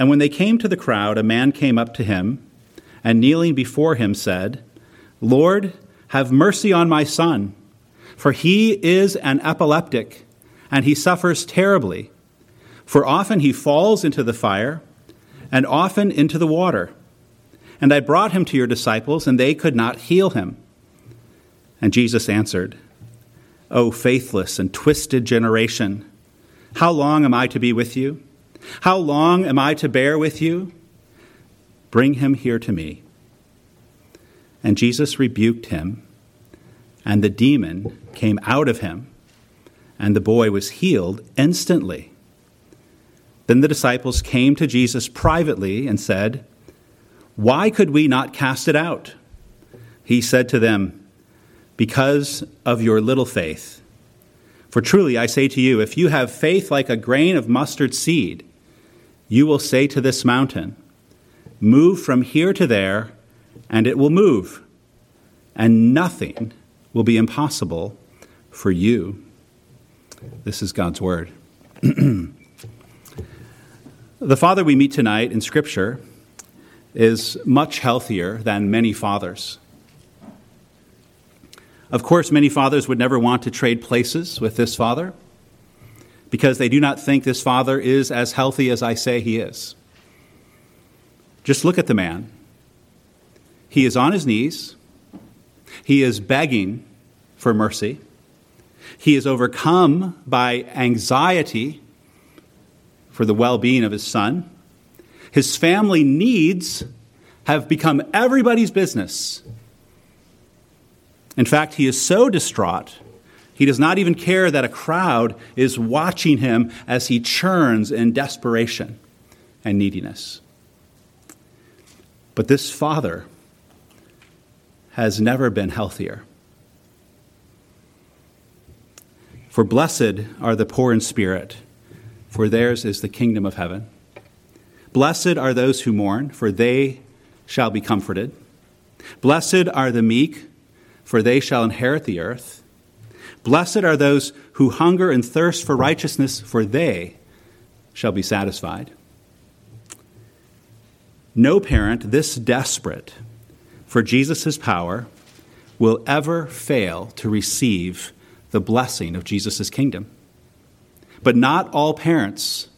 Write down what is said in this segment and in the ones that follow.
And when they came to the crowd, a man came up to him and kneeling before him said, Lord, have mercy on my son, for he is an epileptic, and he suffers terribly. For often he falls into the fire, and often into the water. And I brought him to your disciples, and they could not heal him. And Jesus answered, O faithless and twisted generation, how long am I to be with you? How long am I to bear with you? Bring him here to me. And Jesus rebuked him, and the demon came out of him, and the boy was healed instantly. Then the disciples came to Jesus privately and said, Why could we not cast it out? He said to them, Because of your little faith. For truly I say to you, if you have faith like a grain of mustard seed, you will say to this mountain, Move from here to there, and it will move, and nothing will be impossible for you. This is God's word. the father we meet tonight in Scripture is much healthier than many fathers. Of course, many fathers would never want to trade places with this father because they do not think this father is as healthy as I say he is. Just look at the man. He is on his knees, he is begging for mercy, he is overcome by anxiety for the well being of his son. His family needs have become everybody's business. In fact, he is so distraught he does not even care that a crowd is watching him as he churns in desperation and neediness. But this father has never been healthier. For blessed are the poor in spirit, for theirs is the kingdom of heaven. Blessed are those who mourn, for they shall be comforted. Blessed are the meek, for they shall inherit the earth. Blessed are those who hunger and thirst for righteousness, for they shall be satisfied. No parent this desperate for Jesus' power will ever fail to receive the blessing of Jesus' kingdom. But not all parents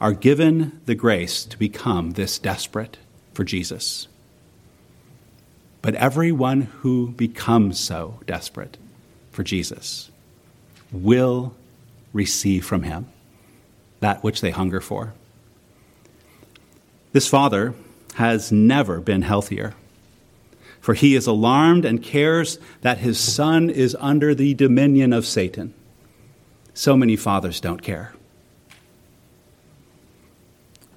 are given the grace to become this desperate for Jesus. But everyone who becomes so desperate for Jesus will receive from him that which they hunger for. This father has never been healthier, for he is alarmed and cares that his son is under the dominion of Satan. So many fathers don't care.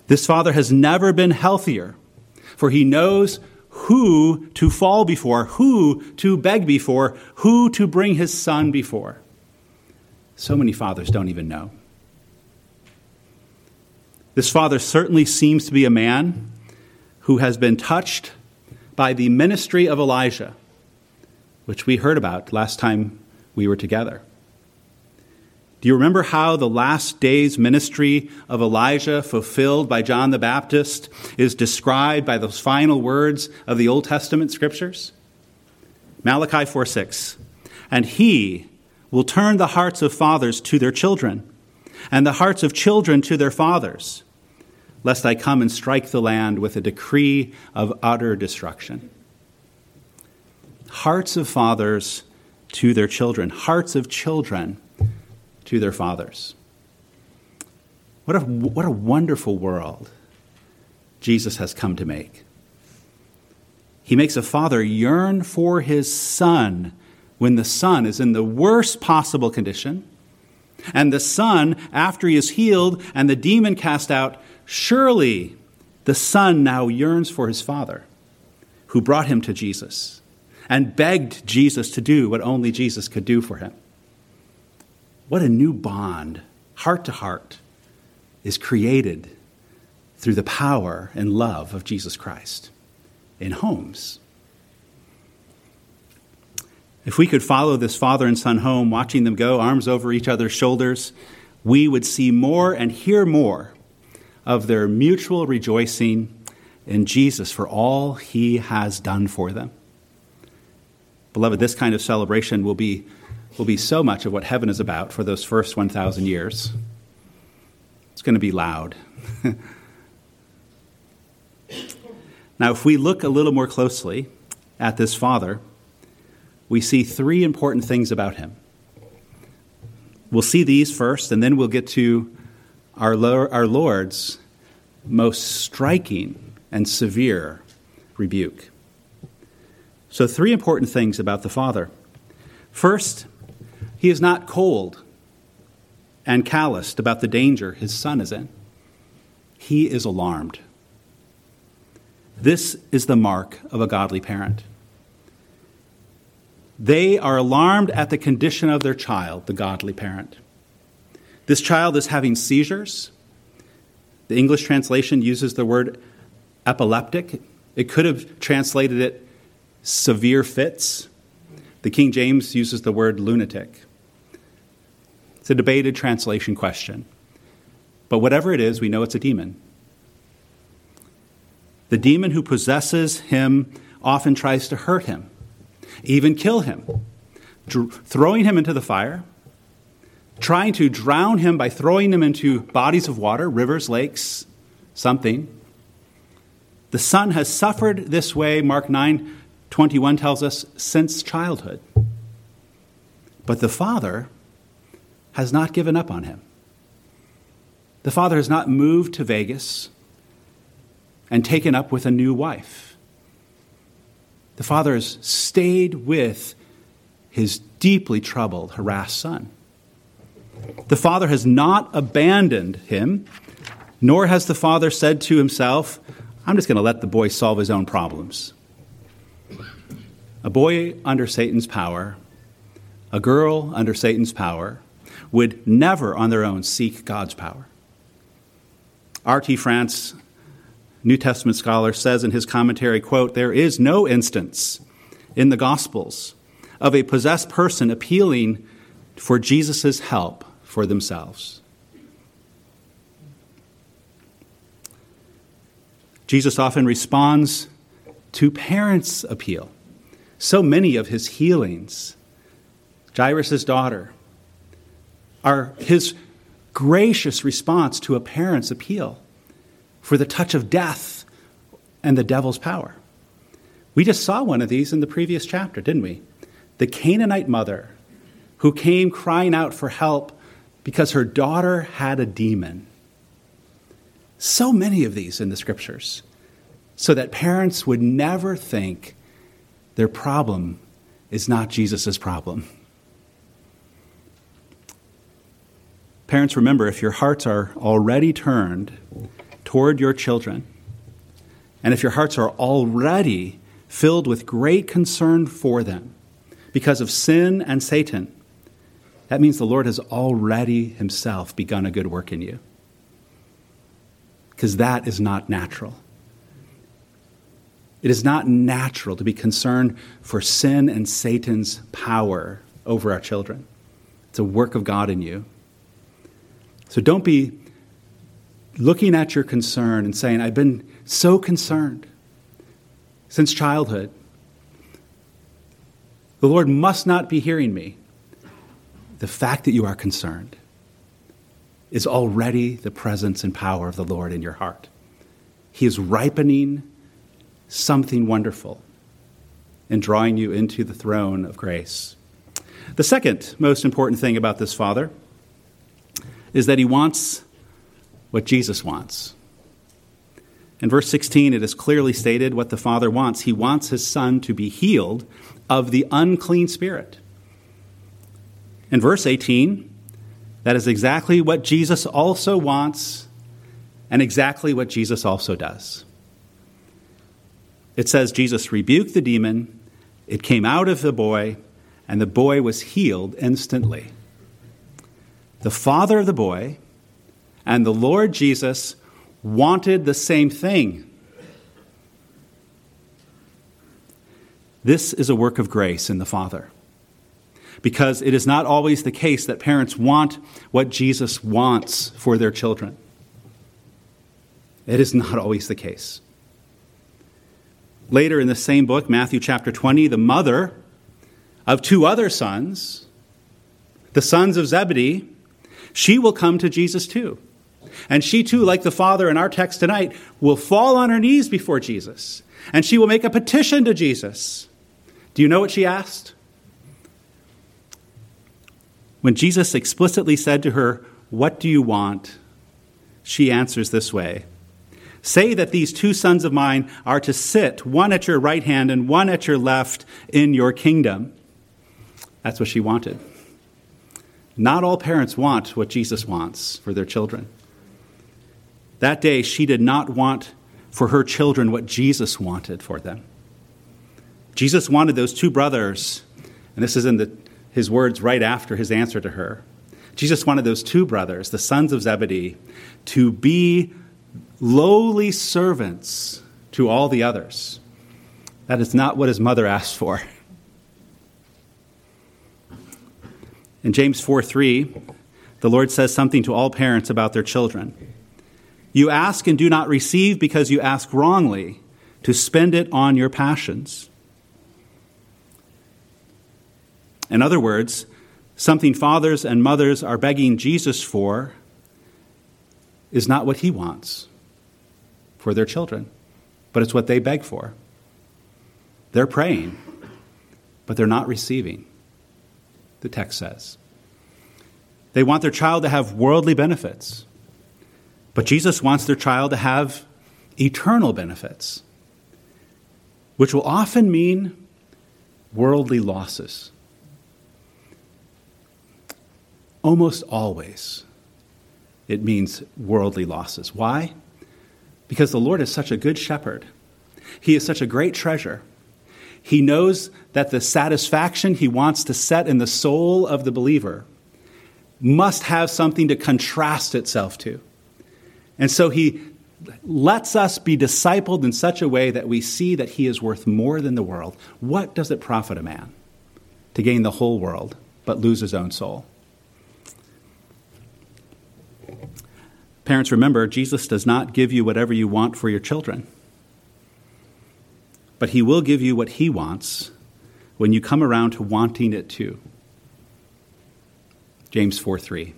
This father has never been healthier, for he knows who to fall before, who to beg before, who to bring his son before. So many fathers don't even know. This father certainly seems to be a man who has been touched by the ministry of Elijah, which we heard about last time we were together. Do you remember how the last days ministry of Elijah, fulfilled by John the Baptist, is described by those final words of the Old Testament scriptures? Malachi 4 6. And he will turn the hearts of fathers to their children, and the hearts of children to their fathers, lest I come and strike the land with a decree of utter destruction. Hearts of fathers to their children, hearts of children to their fathers. What a, what a wonderful world Jesus has come to make. He makes a father yearn for his son when the son is in the worst possible condition. And the son, after he is healed and the demon cast out, surely the son now yearns for his father who brought him to Jesus and begged Jesus to do what only Jesus could do for him. What a new bond, heart to heart, is created through the power and love of Jesus Christ in homes. If we could follow this father and son home, watching them go, arms over each other's shoulders, we would see more and hear more of their mutual rejoicing in Jesus for all he has done for them. Beloved, this kind of celebration will be, will be so much of what heaven is about for those first 1,000 years. It's going to be loud. now, if we look a little more closely at this Father, we see three important things about him. We'll see these first, and then we'll get to our, our Lord's most striking and severe rebuke. So, three important things about the Father. First, he is not cold and calloused about the danger his son is in. He is alarmed. This is the mark of a godly parent. They are alarmed at the condition of their child, the godly parent. This child is having seizures. The English translation uses the word epileptic. It could have translated it severe fits. The King James uses the word lunatic. It's a debated translation question. But whatever it is, we know it's a demon. The demon who possesses him often tries to hurt him even kill him, throwing him into the fire, trying to drown him by throwing him into bodies of water, rivers, lakes, something. The Son has suffered this way, Mark 9 21 tells us, since childhood. But the Father has not given up on him. The Father has not moved to Vegas and taken up with a new wife. The father has stayed with his deeply troubled, harassed son. The father has not abandoned him, nor has the father said to himself, I'm just going to let the boy solve his own problems. A boy under Satan's power, a girl under Satan's power, would never on their own seek God's power. R.T. France New Testament scholar says in his commentary, quote, there is no instance in the Gospels of a possessed person appealing for Jesus' help for themselves. Jesus often responds to parents' appeal. So many of his healings, Jairus' daughter, are his gracious response to a parent's appeal for the touch of death and the devil's power. We just saw one of these in the previous chapter, didn't we? The Canaanite mother who came crying out for help because her daughter had a demon. So many of these in the scriptures, so that parents would never think their problem is not Jesus' problem. Parents, remember if your hearts are already turned toward your children. And if your hearts are already filled with great concern for them because of sin and Satan, that means the Lord has already himself begun a good work in you. Because that is not natural. It is not natural to be concerned for sin and Satan's power over our children. It's a work of God in you. So don't be looking at your concern and saying, I've been so concerned since childhood. The Lord must not be hearing me. The fact that you are concerned is already the presence and power of the Lord in your heart. He is ripening something wonderful in drawing you into the throne of grace. The second most important thing about this Father is that he wants what Jesus wants. In verse 16, it is clearly stated what the Father wants. He wants his Son to be healed of the unclean spirit. In verse 18, that is exactly what Jesus also wants and exactly what Jesus also does. It says Jesus rebuked the demon, it came out of the boy, and the boy was healed instantly. The father of the boy and the Lord Jesus wanted the same thing. This is a work of grace in the Father. Because it is not always the case that parents want what Jesus wants for their children. It is not always the case. Later in the same book, Matthew chapter 20, the mother of two other sons, the sons of Zebedee, she will come to Jesus too. And she too, like the father in our text tonight, will fall on her knees before Jesus. And she will make a petition to Jesus. Do you know what she asked? When Jesus explicitly said to her, What do you want? she answers this way Say that these two sons of mine are to sit, one at your right hand and one at your left, in your kingdom. That's what she wanted. Not all parents want what Jesus wants for their children. That day, she did not want for her children what Jesus wanted for them. Jesus wanted those two brothers, and this is in the, his words right after his answer to her. Jesus wanted those two brothers, the sons of Zebedee, to be lowly servants to all the others. That is not what his mother asked for. In James 4 3, the Lord says something to all parents about their children. You ask and do not receive because you ask wrongly to spend it on your passions. In other words, something fathers and mothers are begging Jesus for is not what he wants for their children, but it's what they beg for. They're praying, but they're not receiving, the text says. They want their child to have worldly benefits, but Jesus wants their child to have eternal benefits, which will often mean worldly losses. Almost always, it means worldly losses. Why? Because the Lord is such a good shepherd. He is such a great treasure. He knows that the satisfaction he wants to set in the soul of the believer must have something to contrast itself to. And so he lets us be discipled in such a way that we see that he is worth more than the world. What does it profit a man to gain the whole world but lose his own soul? Parents, remember, Jesus does not give you whatever you want for your children, but He will give you what He wants when you come around to wanting it too. James 4 3.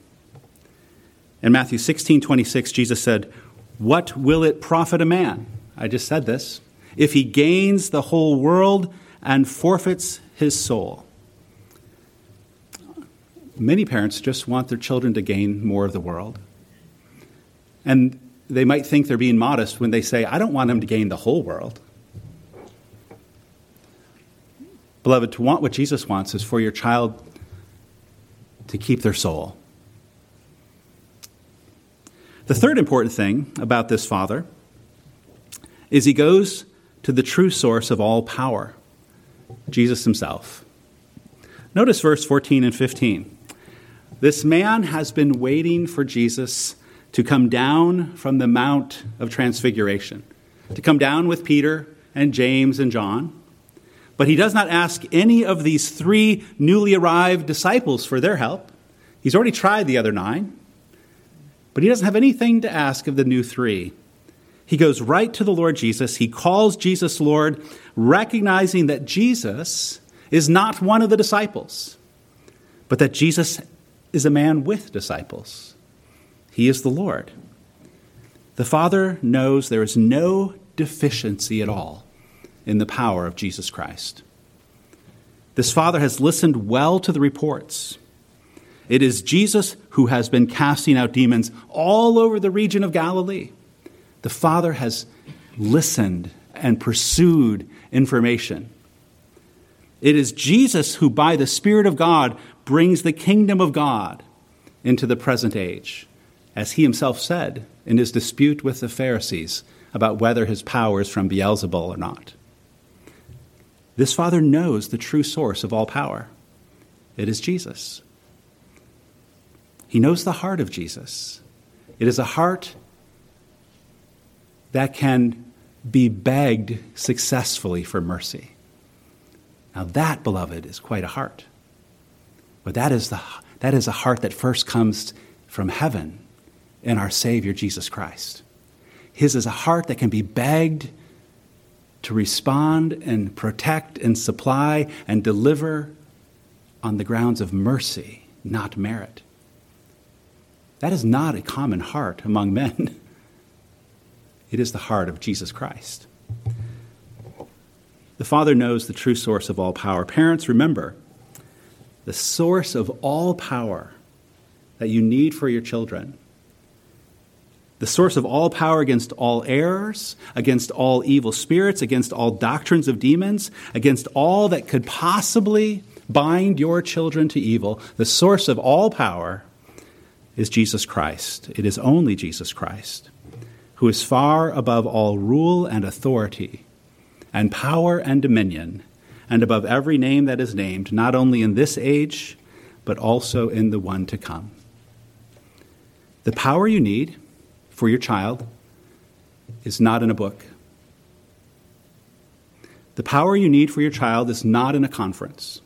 In Matthew 16 26, Jesus said, What will it profit a man? I just said this. If he gains the whole world and forfeits his soul. Many parents just want their children to gain more of the world. And they might think they're being modest when they say, I don't want them to gain the whole world. Beloved, to want what Jesus wants is for your child to keep their soul. The third important thing about this father is he goes to the true source of all power, Jesus himself. Notice verse 14 and 15. This man has been waiting for Jesus to come down from the Mount of Transfiguration, to come down with Peter and James and John. But he does not ask any of these three newly arrived disciples for their help. He's already tried the other nine, but he doesn't have anything to ask of the new three. He goes right to the Lord Jesus. He calls Jesus Lord, recognizing that Jesus is not one of the disciples, but that Jesus is a man with disciples. He is the Lord. The Father knows there is no deficiency at all in the power of Jesus Christ. This Father has listened well to the reports. It is Jesus who has been casting out demons all over the region of Galilee. The Father has listened and pursued information. It is Jesus who, by the Spirit of God, brings the kingdom of God into the present age as he himself said in his dispute with the Pharisees about whether his power is from Beelzebul or not. This Father knows the true source of all power. It is Jesus. He knows the heart of Jesus. It is a heart that can be begged successfully for mercy. Now, that, beloved, is quite a heart. But that is, the, that is a heart that first comes from heaven in our Savior Jesus Christ. His is a heart that can be begged to respond and protect and supply and deliver on the grounds of mercy, not merit. That is not a common heart among men. It is the heart of Jesus Christ. The Father knows the true source of all power. Parents, remember the source of all power that you need for your children. The source of all power against all errors, against all evil spirits, against all doctrines of demons, against all that could possibly bind your children to evil. The source of all power is Jesus Christ. It is only Jesus Christ, who is far above all rule and authority, and power and dominion, and above every name that is named, not only in this age, but also in the one to come. The power you need for your child is not in a book. The power you need for your child is not in a conference.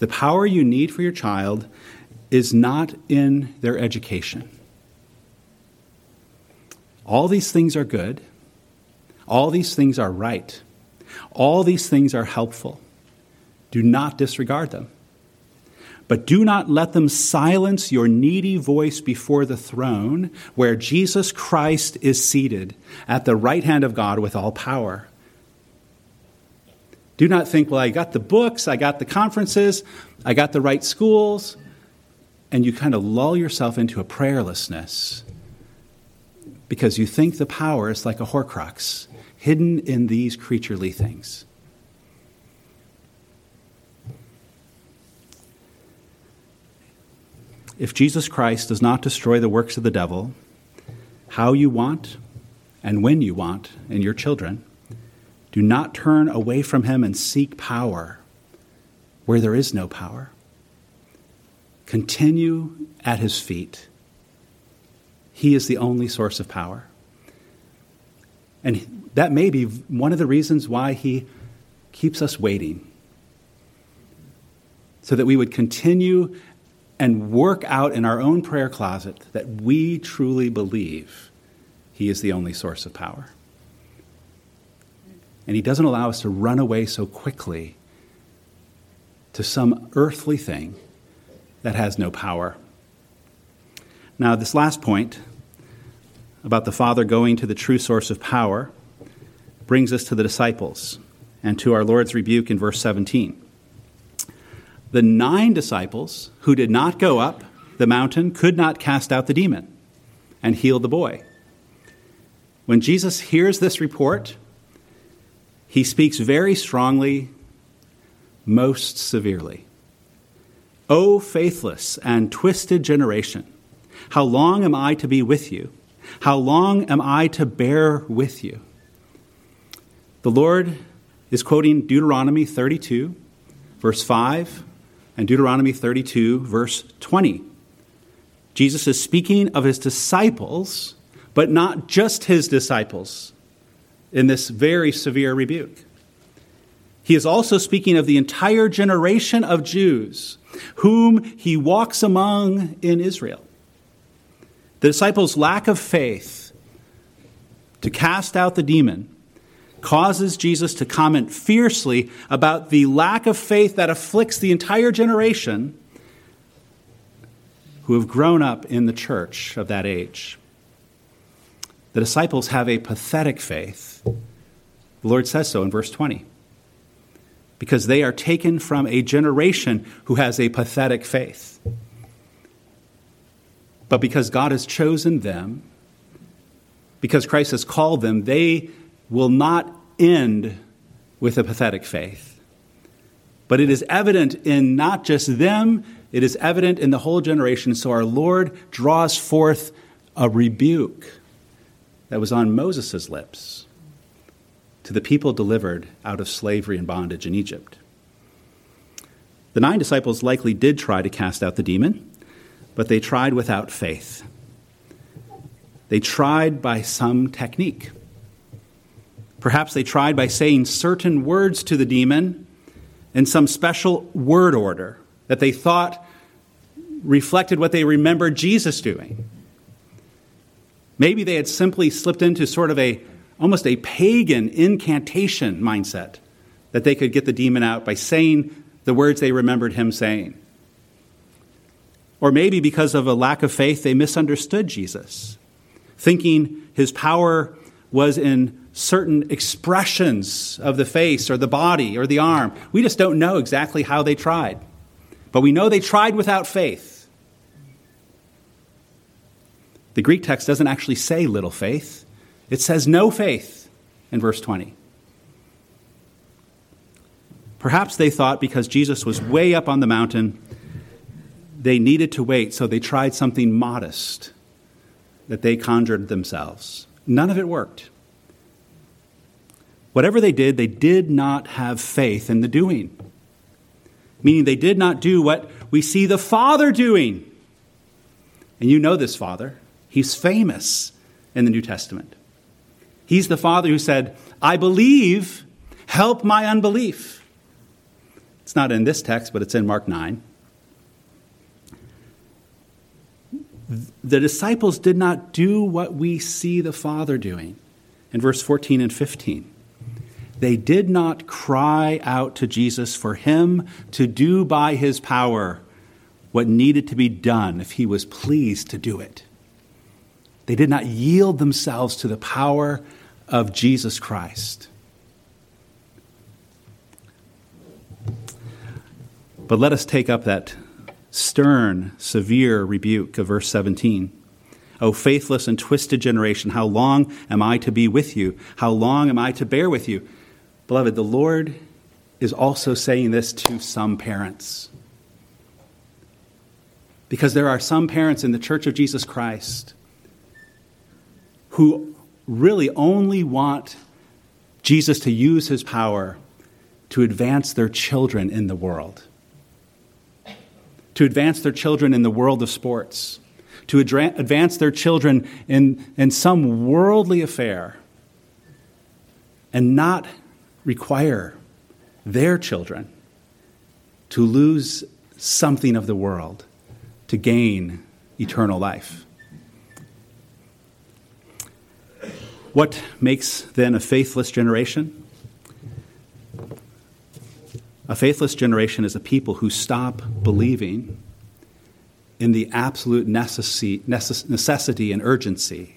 The power you need for your child is not in their education. All these things are good. All these things are right. All these things are helpful. Do not disregard them. But do not let them silence your needy voice before the throne where Jesus Christ is seated at the right hand of God with all power. Do not think, well, I got the books, I got the conferences, I got the right schools, and you kind of lull yourself into a prayerlessness because you think the power is like a horcrux hidden in these creaturely things. If Jesus Christ does not destroy the works of the devil, how you want and when you want in your children, do not turn away from him and seek power where there is no power. Continue at his feet. He is the only source of power. And that may be one of the reasons why he keeps us waiting. So that we would continue and work out in our own prayer closet that we truly believe he is the only source of power. And He doesn't allow us to run away so quickly to some earthly thing that has no power. Now, this last point about the Father going to the true source of power brings us to the disciples and to our Lord's rebuke in verse 17. The nine disciples who did not go up the mountain could not cast out the demon and heal the boy. When Jesus hears this report, he speaks very strongly, most severely. O faithless and twisted generation, how long am I to be with you? How long am I to bear with you? The Lord is quoting Deuteronomy 32, verse 5, and Deuteronomy 32, verse 20. Jesus is speaking of his disciples, but not just his disciples in this very severe rebuke. He is also speaking of the entire generation of Jews whom he walks among in Israel. The disciples' lack of faith to cast out the demon causes Jesus to comment fiercely about the lack of faith that afflicts the entire generation who have grown up in the church of that age. The disciples have a pathetic faith. The Lord says so in verse 20. Because they are taken from a generation who has a pathetic faith. But because God has chosen them, because Christ has called them, they will not end with a pathetic faith. But it is evident in not just them, it is evident in the whole generation. So our Lord draws forth a rebuke that was on Moses' lips to the people delivered out of slavery and bondage in Egypt. The nine disciples likely did try to cast out the demon, but they tried without faith. They tried by some technique. Perhaps they tried by saying certain words to the demon in some special word order that they thought reflected what they remembered Jesus doing. Maybe they had simply slipped into sort of a almost a pagan incantation mindset that they could get the demon out by saying the words they remembered him saying. Or maybe because of a lack of faith, they misunderstood Jesus, thinking his power was in certain expressions of the face or the body or the arm. We just don't know exactly how they tried. But we know they tried without faith. The Greek text doesn't actually say little faith, it says no faith in verse 20. Perhaps they thought because Jesus was way up on the mountain, they needed to wait, so they tried something modest that they conjured themselves. None of it worked. Whatever they did, they did not have faith in the doing, meaning they did not do what we see the Father doing. And you know this Father. He's famous in the New Testament. He's the Father who said, I believe, help my unbelief. It's not in this text, but it's in Mark 9. The disciples did not do what we see the Father doing in verse 14 and 15. They did not cry out to Jesus for him to do by his power what needed to be done if he was pleased to do it. They did not yield themselves to the power of Jesus Christ. But let us take up that stern, severe rebuke of verse 17. O faithless and twisted generation, how long am I to be with you? How long am I to bear with you? Beloved, the Lord is also saying this to some parents. Because there are some parents in the Church of Jesus Christ who really only want Jesus to use his power to advance their children in the world, to advance their children in the world of sports, to advance their children in, in some worldly affair, and not require their children to lose something of the world to gain eternal life. What makes then a faithless generation? A faithless generation is a people who stop believing in the absolute necessity and urgency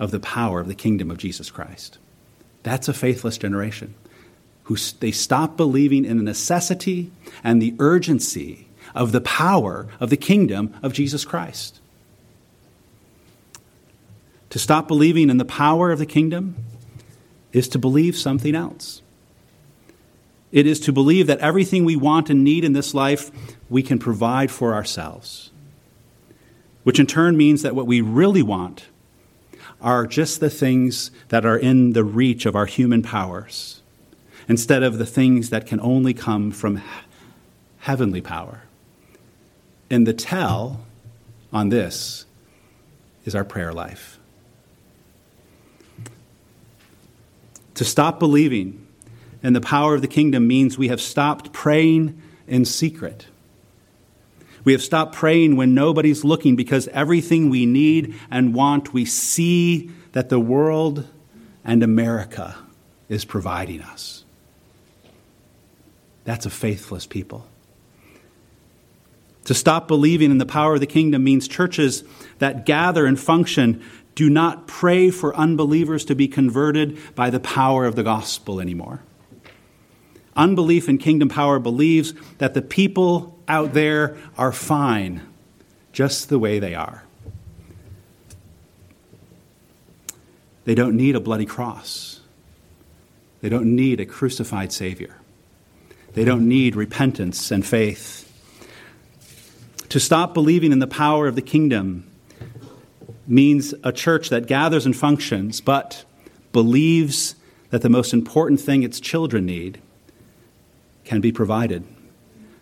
of the power of the kingdom of Jesus Christ. That's a faithless generation. Who they stop believing in the necessity and the urgency of the power of the kingdom of Jesus Christ. To stop believing in the power of the kingdom is to believe something else. It is to believe that everything we want and need in this life we can provide for ourselves, which in turn means that what we really want are just the things that are in the reach of our human powers, instead of the things that can only come from heavenly power. And the tell on this is our prayer life. To stop believing in the power of the kingdom means we have stopped praying in secret. We have stopped praying when nobody's looking because everything we need and want, we see that the world and America is providing us. That's a faithless people. To stop believing in the power of the kingdom means churches that gather and function do not pray for unbelievers to be converted by the power of the gospel anymore. Unbelief in kingdom power believes that the people out there are fine just the way they are. They don't need a bloody cross. They don't need a crucified Savior. They don't need repentance and faith. To stop believing in the power of the kingdom means a church that gathers and functions, but believes that the most important thing its children need can be provided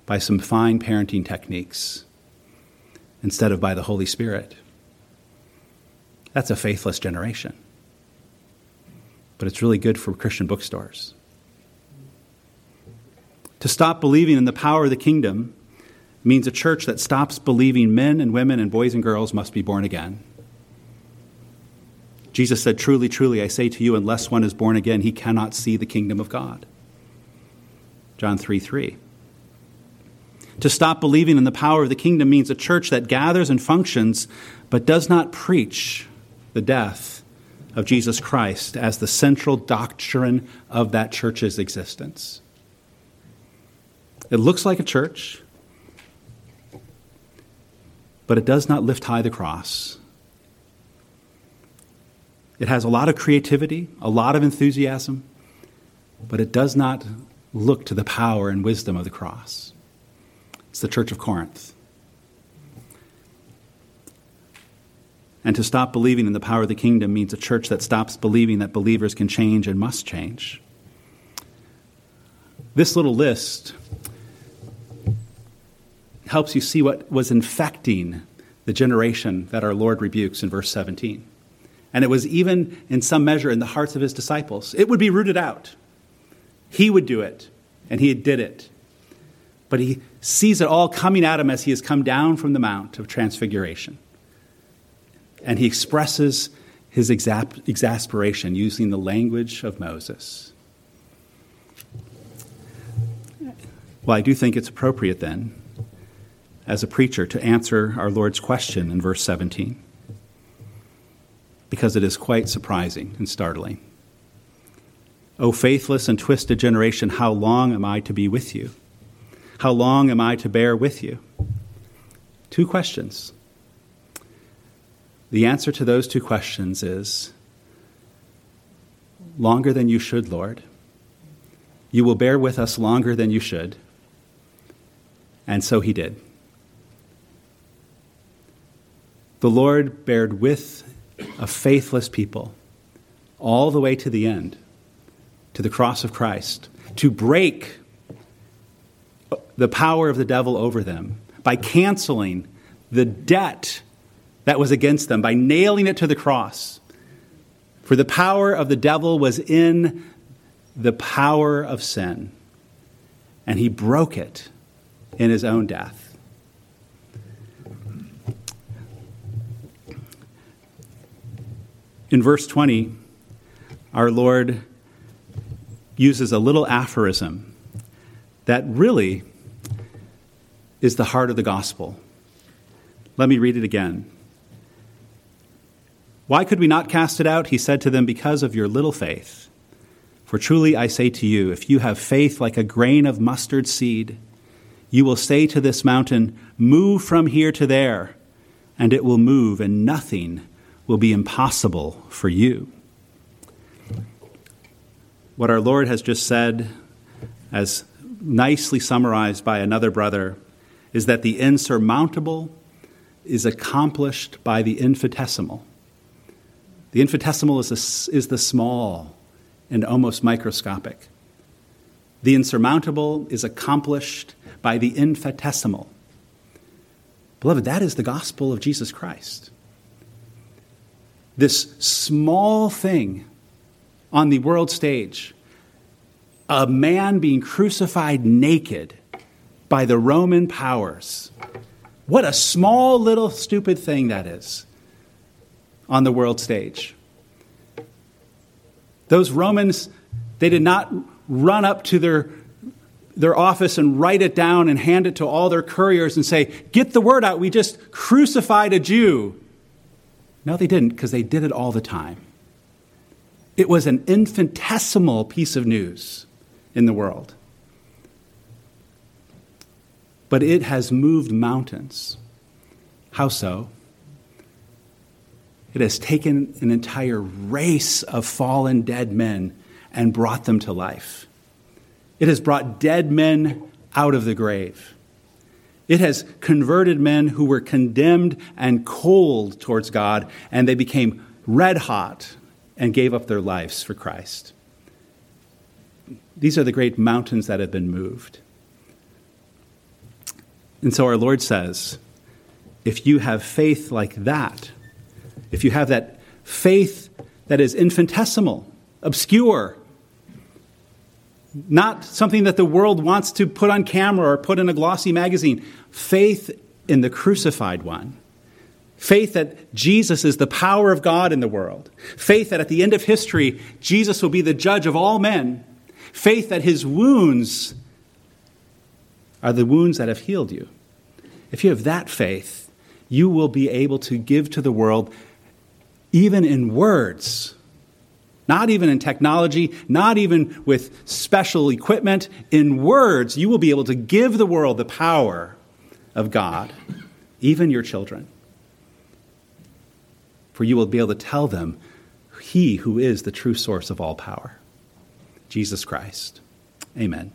by some fine parenting techniques instead of by the Holy Spirit. That's a faithless generation. But it's really good for Christian bookstores. To stop believing in the power of the kingdom means a church that stops believing men and women and boys and girls must be born again. Jesus said, Truly, truly, I say to you, unless one is born again, he cannot see the kingdom of God. John 3 3. To stop believing in the power of the kingdom means a church that gathers and functions, but does not preach the death of Jesus Christ as the central doctrine of that church's existence. It looks like a church, but it does not lift high the cross. It has a lot of creativity, a lot of enthusiasm, but it does not look to the power and wisdom of the cross. It's the Church of Corinth. And to stop believing in the power of the kingdom means a church that stops believing that believers can change and must change. This little list helps you see what was infecting the generation that our Lord rebukes in verse 17. And it was even, in some measure, in the hearts of his disciples. It would be rooted out. He would do it, and he did it. But he sees it all coming at him as he has come down from the Mount of Transfiguration. And he expresses his exasperation using the language of Moses. Well, I do think it's appropriate then, as a preacher, to answer our Lord's question in verse 17, because it is quite surprising and startling. O faithless and twisted generation, how long am I to be with you? How long am I to bear with you? Two questions. The answer to those two questions is longer than you should, Lord. You will bear with us longer than you should. And so he did. The Lord bared with a faithless people all the way to the end, to the cross of Christ, to break the power of the devil over them by canceling the debt that was against them, by nailing it to the cross. For the power of the devil was in the power of sin, and he broke it in his own death. In verse 20, our Lord uses a little aphorism that really is the heart of the gospel. Let me read it again. Why could we not cast it out? He said to them, Because of your little faith. For truly I say to you, if you have faith like a grain of mustard seed, you will say to this mountain, Move from here to there, and it will move, and nothing will be impossible for you. What our Lord has just said, as nicely summarized by another brother, is that the insurmountable is accomplished by the infinitesimal. The infinitesimal is, a, is the small and almost microscopic. The insurmountable is accomplished by the infinitesimal. Beloved, that is the gospel of Jesus Christ. This small thing on the world stage, a man being crucified naked by the Roman powers. What a small little stupid thing that is on the world stage. Those Romans, they did not run up to their, their office and write it down and hand it to all their couriers and say, Get the word out, we just crucified a Jew. No, they didn't, because they did it all the time. It was an infinitesimal piece of news in the world but it has moved mountains. How so? It has taken an entire race of fallen dead men and brought them to life. It has brought dead men out of the grave. It has converted men who were condemned and cold towards God, and they became red hot and gave up their lives for Christ. These are the great mountains that have been moved. And so our Lord says, if you have faith like that, if you have that faith that is infinitesimal, obscure, not something that the world wants to put on camera or put in a glossy magazine, faith in the crucified one, Faith that Jesus is the power of God in the world. Faith that at the end of history, Jesus will be the judge of all men. Faith that his wounds are the wounds that have healed you. If you have that faith, you will be able to give to the world, even in words, not even in technology, not even with special equipment, in words, you will be able to give the world the power of God, even your children. For you will be able to tell them He who is the true source of all power, Jesus Christ. Amen.